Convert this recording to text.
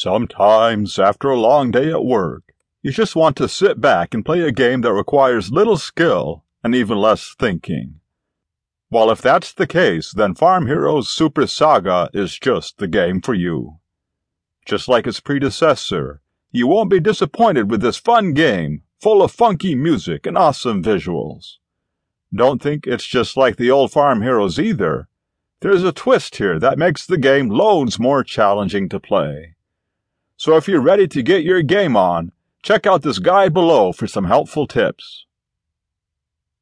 Sometimes, after a long day at work, you just want to sit back and play a game that requires little skill and even less thinking. Well, if that's the case, then Farm Heroes Super Saga is just the game for you. Just like its predecessor, you won't be disappointed with this fun game full of funky music and awesome visuals. Don't think it's just like the old Farm Heroes either. There's a twist here that makes the game loads more challenging to play. So if you're ready to get your game on, check out this guide below for some helpful tips.